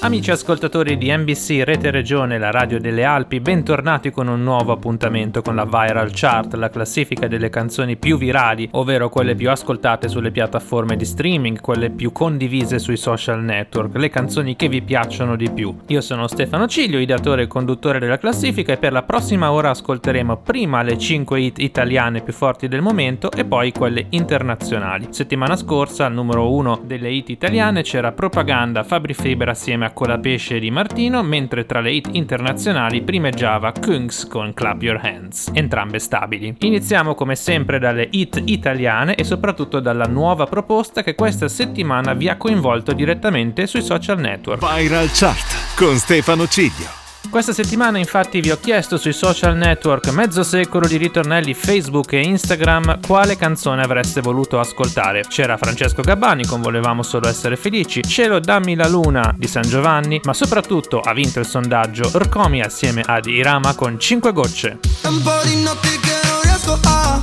Amici ascoltatori di NBC Rete Regione, la radio delle Alpi, bentornati con un nuovo appuntamento con la Viral Chart, la classifica delle canzoni più virali, ovvero quelle più ascoltate sulle piattaforme di streaming, quelle più condivise sui social network, le canzoni che vi piacciono di più. Io sono Stefano Ciglio, ideatore e conduttore della classifica e per la prossima ora ascolteremo prima le 5 hit italiane più forti del momento e poi quelle internazionali. Settimana scorsa al numero 1 delle hit italiane c'era Propaganda Fabri Feber assieme a a Colapesce di Martino, mentre tra le hit internazionali primeggiava Kungs con Clap Your Hands, entrambe stabili. Iniziamo come sempre dalle hit italiane e soprattutto dalla nuova proposta che questa settimana vi ha coinvolto direttamente sui social network. Viral Chart con Stefano Ciglio. Questa settimana infatti vi ho chiesto sui social network mezzo secolo di ritornelli Facebook e Instagram quale canzone avreste voluto ascoltare. C'era Francesco Gabbani con Volevamo solo essere felici, Cielo dammi la luna di San Giovanni, ma soprattutto ha vinto il sondaggio Rcomi assieme ad Irama con 5 gocce. Un po' di notti che non riesco a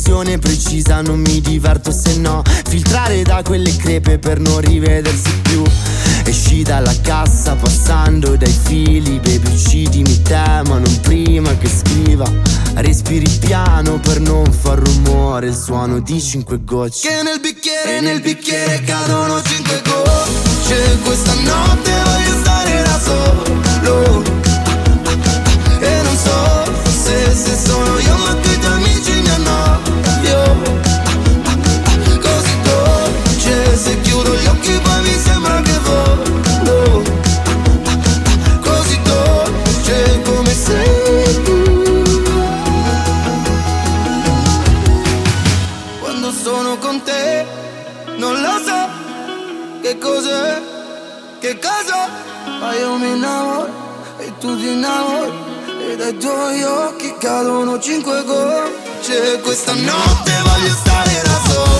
precisione precisa non mi diverto se no. Filtrare da quelle crepe per non rivedersi più. Esci dalla cassa passando dai fili Baby uccidimi te ma non prima che scriva. Respiri piano per non far rumore Il suono di cinque gocce. Che nel bicchiere, nel bicchiere cadono cinque gocce. Questa notte voglio stare da solo se, sono io ma i tuoi amici mi hanno se chiudo gli occhi poi mi sembra che volo Così dolce come sei tu. Quando sono con te non lo so che cos'è, che cosa Ma io mi innamoro e tu ti innamori E dai tuoi occhi cadono cinque gocce. Questa notte voglio stare da solo.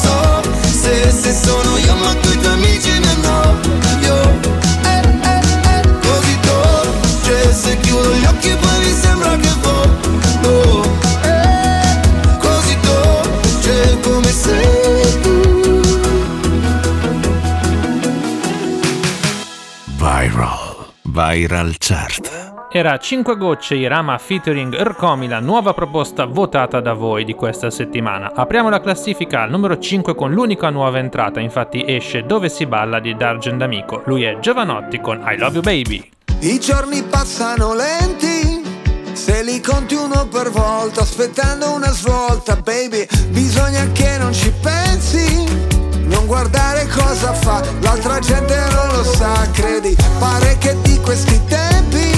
So se, se sono io ma tu i tuoi amici mi annoio. Eh, eh, eh, Così dolce se chiudo gli occhi poi mi sembra che volo. Eh, Così dolce come sei tu. Viral Viral Chart era 5 gocce Irama featuring Ercomi, la nuova proposta votata da voi di questa settimana. Apriamo la classifica al numero 5 con l'unica nuova entrata, infatti esce Dove si balla di Dargen D'Amico. Lui è Giovanotti con I Love You Baby. I giorni passano lenti, se li conti uno per volta, aspettando una svolta, baby, bisogna che non ci pensi. Non guardare cosa fa, l'altra gente non lo sa, credi, pare che di questi tempi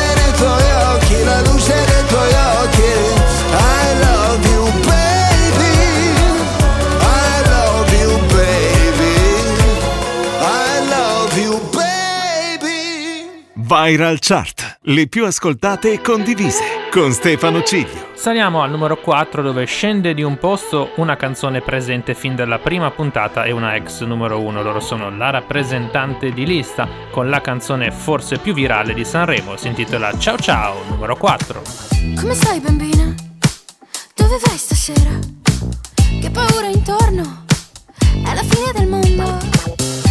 Viral Chart, le più ascoltate e condivise con Stefano Ciglio. Saliamo al numero 4 dove scende di un posto una canzone presente fin dalla prima puntata e una ex numero 1. Loro sono la rappresentante di lista con la canzone forse più virale di Sanremo, si intitola Ciao Ciao, numero 4. Come stai bambina? Dove vai stasera? Che paura intorno? È la fine del mondo.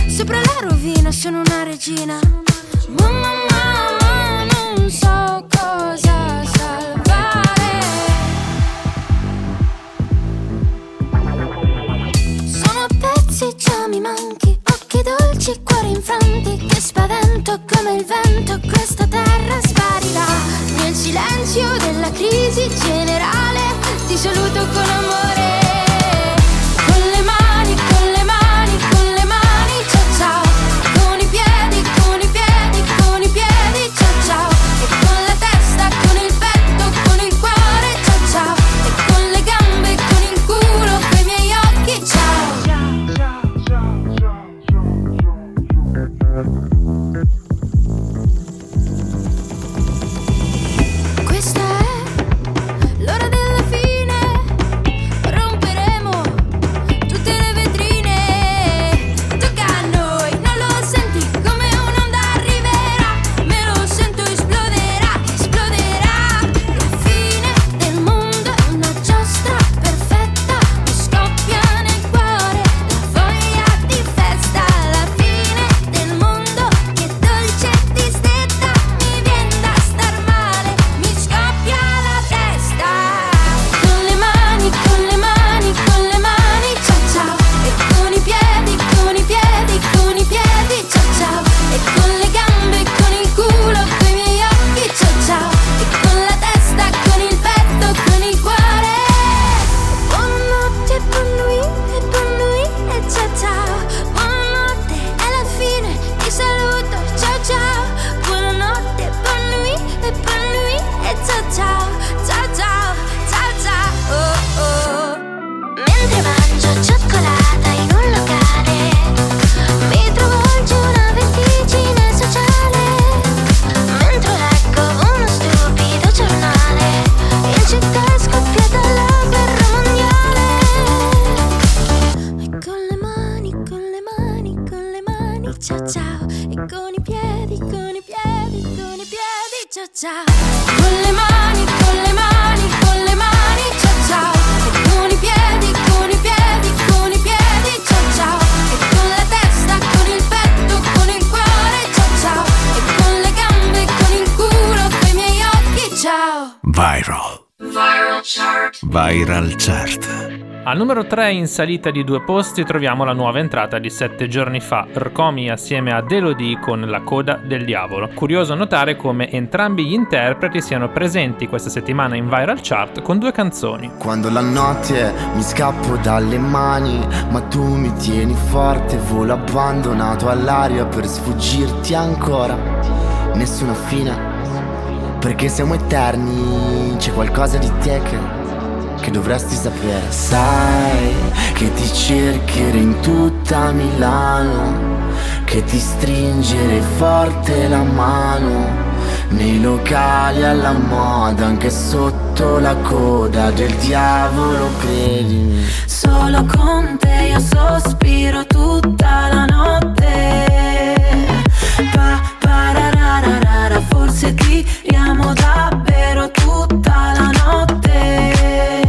Sopra la rovina sono una regina. Silenzio della crisi generale, ti saluto con amore. Numero 3 in salita di due posti troviamo la nuova entrata di sette giorni fa, Rcomi assieme ad Elodie con La coda del diavolo. Curioso notare come entrambi gli interpreti siano presenti questa settimana in Viral Chart con due canzoni. Quando la notte mi scappo dalle mani, ma tu mi tieni forte, volo abbandonato all'aria per sfuggirti ancora. Nessuna fine, perché siamo eterni, c'è qualcosa di te che, che dovresti sapere. Sai che ti cercherei in tutta Milano, che ti stringere forte la mano. Nei locali alla moda, anche sotto la coda del diavolo, credimi. Solo con te io sospiro tutta la notte. Pa, parararara, forse tiriamo davvero tutta la notte.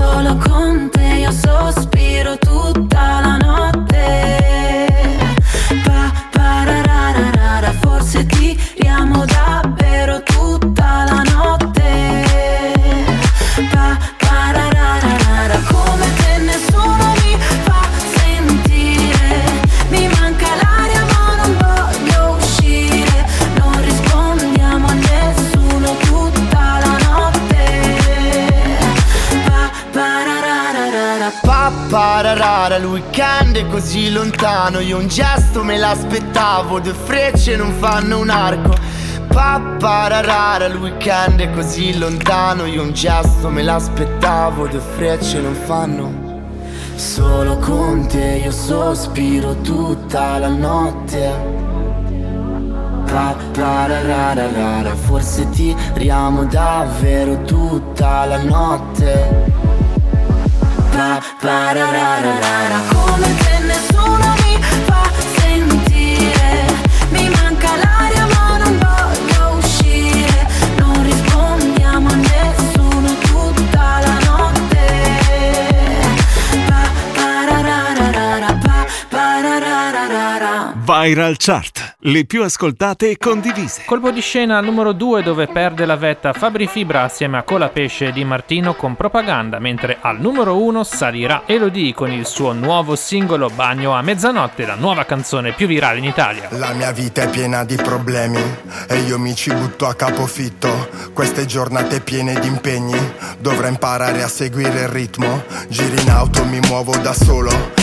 Solo con te io sospiro tutta così lontano, io un gesto me l'aspettavo, due frecce non fanno un arco. Pa, pararara, il weekend è così lontano, io un gesto me l'aspettavo, due frecce non fanno. Solo con te io sospiro tutta la notte. Pa, parararara, forse tiriamo davvero tutta la notte. Pa, parararara, come Viral Chart. Le più ascoltate e condivise. Colpo di scena al numero 2 dove perde la vetta Fabri Fibra assieme a Colapesce di Martino con propaganda, mentre al numero 1 salirà Elodie con il suo nuovo singolo Bagno a mezzanotte, la nuova canzone più virale in Italia. La mia vita è piena di problemi e io mi ci butto a capofitto. Queste giornate piene di impegni, dovrei imparare a seguire il ritmo. Giri in auto, mi muovo da solo,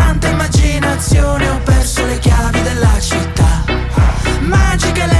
Santa immaginazione ho perso le chiavi della città. Magiche le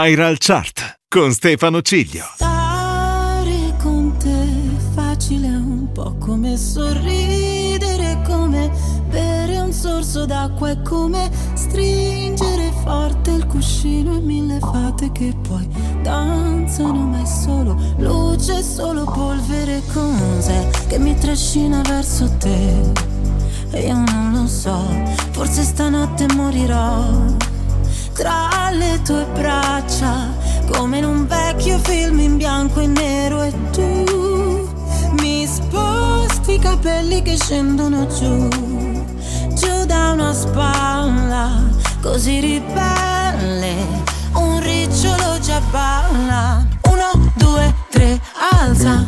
Viral Chart con Stefano Ciglio. Stare con te facile è un po' come sorridere, come bere un sorso d'acqua, è come stringere forte il cuscino e mille fate che poi danzano, ma è solo luce, solo polvere, cos'è che mi trascina verso te? E io non lo so, forse stanotte morirò tra le tue braccia, come in un vecchio film in bianco e nero e tu mi sposti i capelli che scendono giù, giù da una spalla, così ribelle, un ricciolo già balla. Uno, due, tre, alza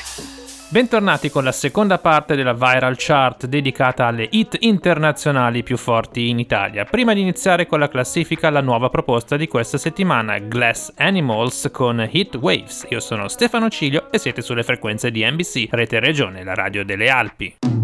Bentornati con la seconda parte della Viral Chart dedicata alle hit internazionali più forti in Italia. Prima di iniziare con la classifica, la nuova proposta di questa settimana, Glass Animals con Hit Waves. Io sono Stefano Ciglio e siete sulle frequenze di NBC, Rete Regione, la radio delle Alpi.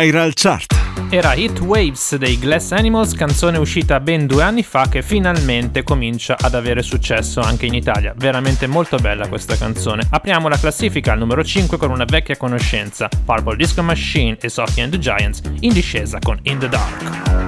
Viral Chart. Era Hit Waves dei Glass Animals, canzone uscita ben due anni fa che finalmente comincia ad avere successo anche in Italia. Veramente molto bella questa canzone. Apriamo la classifica al numero 5 con una vecchia conoscenza, Purple Disco Machine e Sophie and the Giants, in discesa con In the Dark.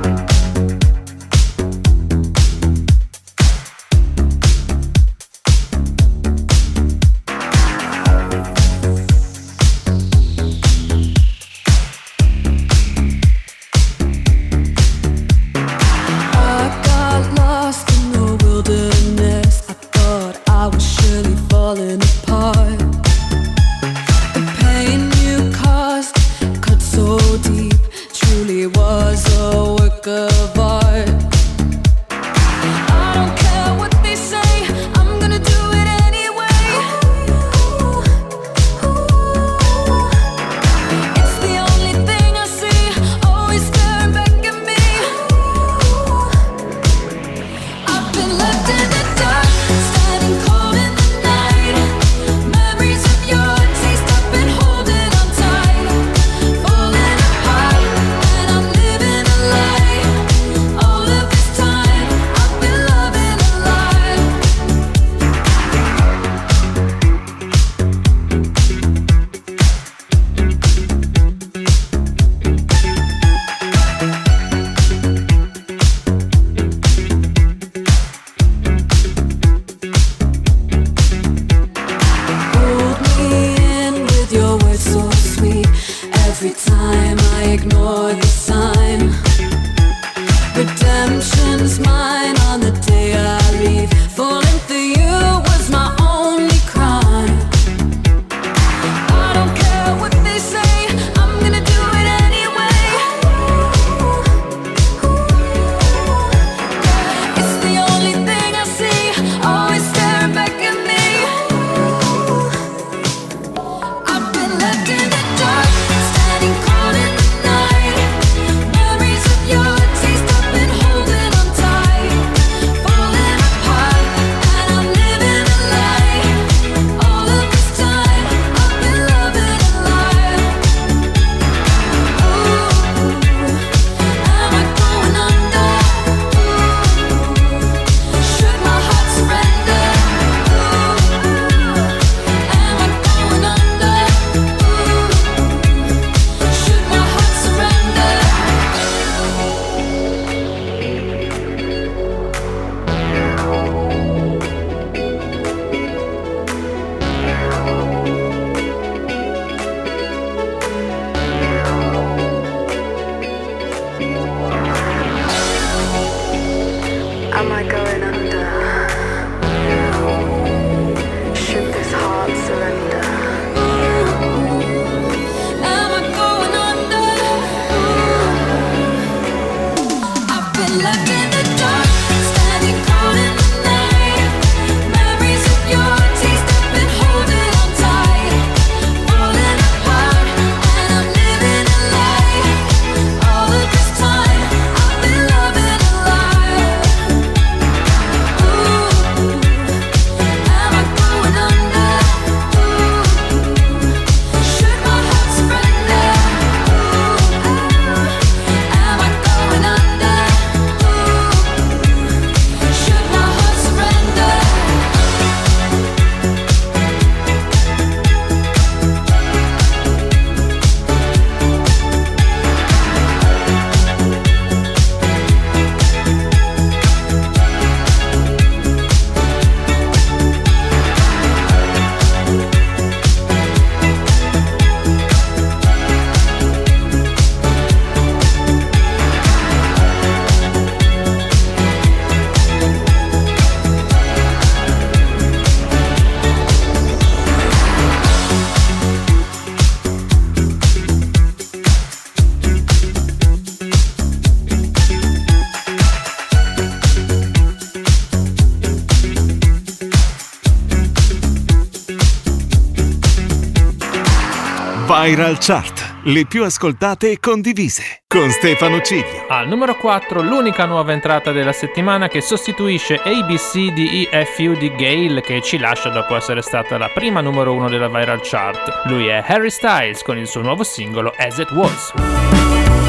Viral Chart, le più ascoltate e condivise, con Stefano Ciglio. Al numero 4, l'unica nuova entrata della settimana che sostituisce ABC di EFU di Gale che ci lascia dopo essere stata la prima numero 1 della Viral Chart. Lui è Harry Styles con il suo nuovo singolo As It Was.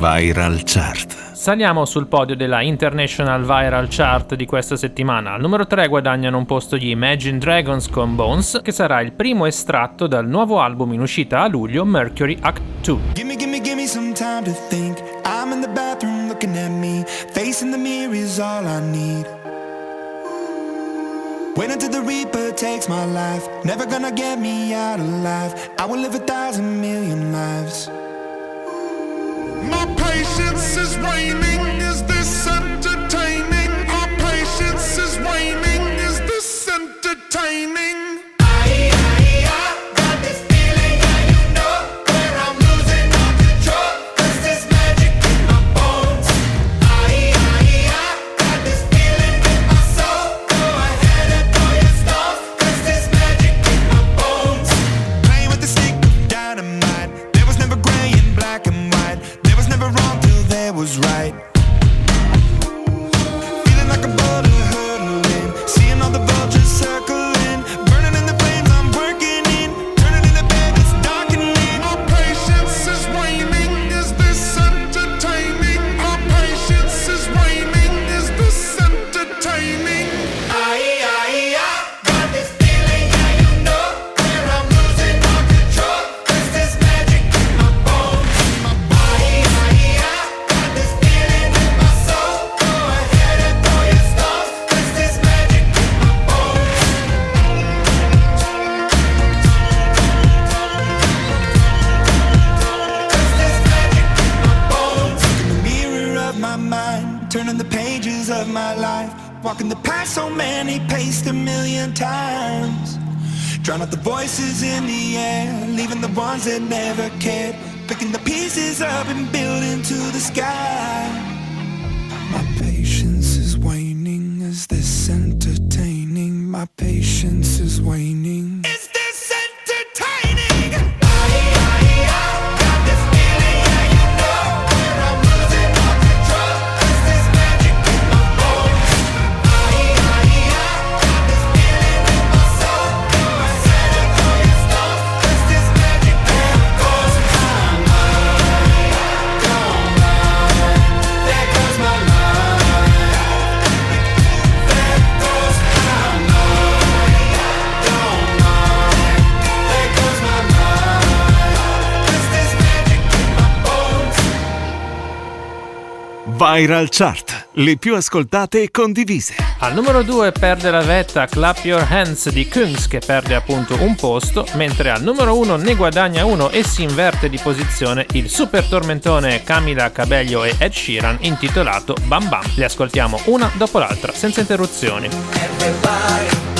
Viral chart. Saliamo sul podio della International Viral Chart di questa settimana. Al numero 3 guadagnano un posto gli Imagine Dragons con Bones, che sarà il primo estratto dal nuovo album in uscita a luglio, Mercury Act 2. Gimme, gimme, gimme some time to think. I'm in the bathroom looking at me. Facing the mirror is all I need. Wait until the Reaper takes my life. Never gonna get me out alive. I will live a thousand million lives. Entertaining? My patience is Viral Chart, le più ascoltate e condivise. Al numero 2 perde la vetta Clap Your Hands di Kungs che perde appunto un posto, mentre al numero 1 ne guadagna uno e si inverte di posizione il super tormentone Camila Cabello e Ed Sheeran intitolato Bam Bam. Li ascoltiamo una dopo l'altra senza interruzioni. Everybody.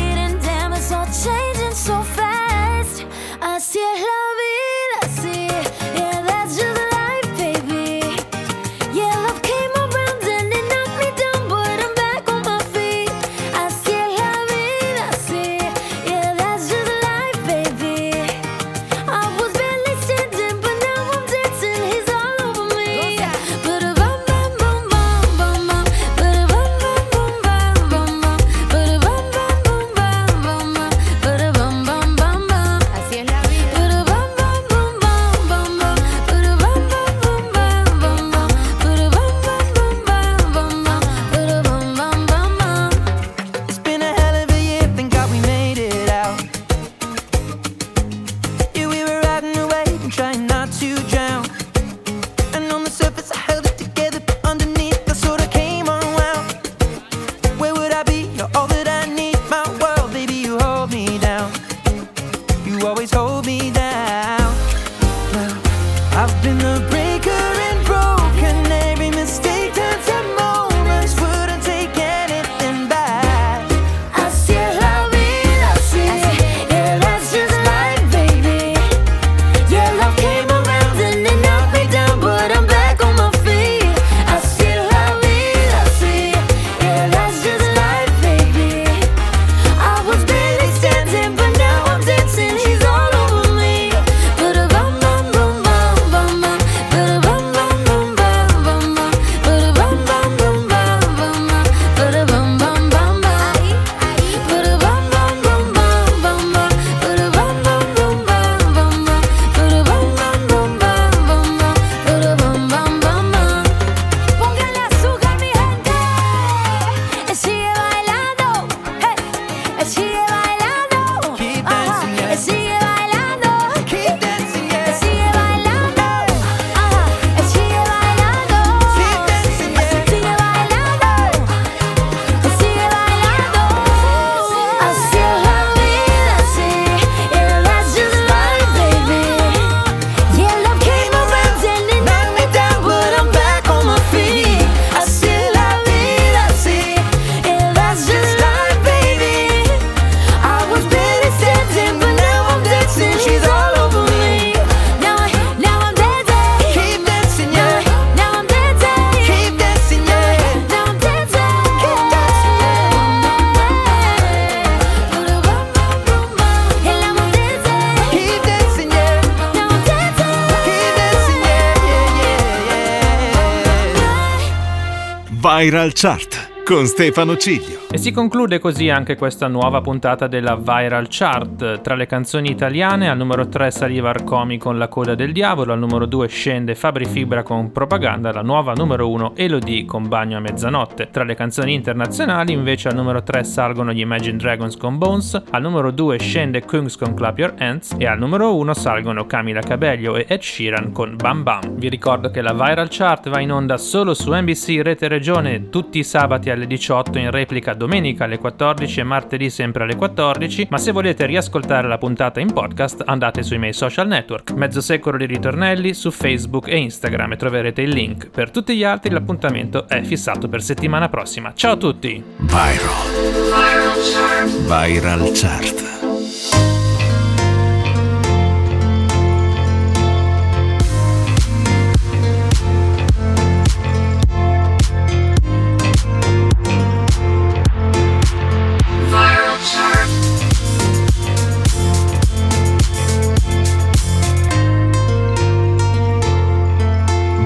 changing so fast. I see it love. Viral Chart con Stefano Ciglio. E si conclude così anche questa nuova puntata della Viral Chart. Tra le canzoni italiane, al numero 3 saliva Arcomi con La coda del diavolo, al numero 2 scende Fabri Fibra con Propaganda, la nuova numero 1 Elodie con Bagno a mezzanotte. Tra le canzoni internazionali, invece, al numero 3 salgono gli Imagine Dragons con Bones, al numero 2 scende Kungs con Clap Your Hands e al numero 1 salgono Camila Cabello e Ed Sheeran con Bam Bam. Vi ricordo che la Viral Chart va in onda solo su NBC Rete Regione tutti i sabati alle 18 in replica domenica alle 14 e martedì sempre alle 14, ma se volete riascoltare la puntata in podcast andate sui miei social network, mezzo secolo di ritornelli su Facebook e Instagram e troverete il link. Per tutti gli altri l'appuntamento è fissato per settimana prossima. Ciao a tutti! Viral. Viral Chart.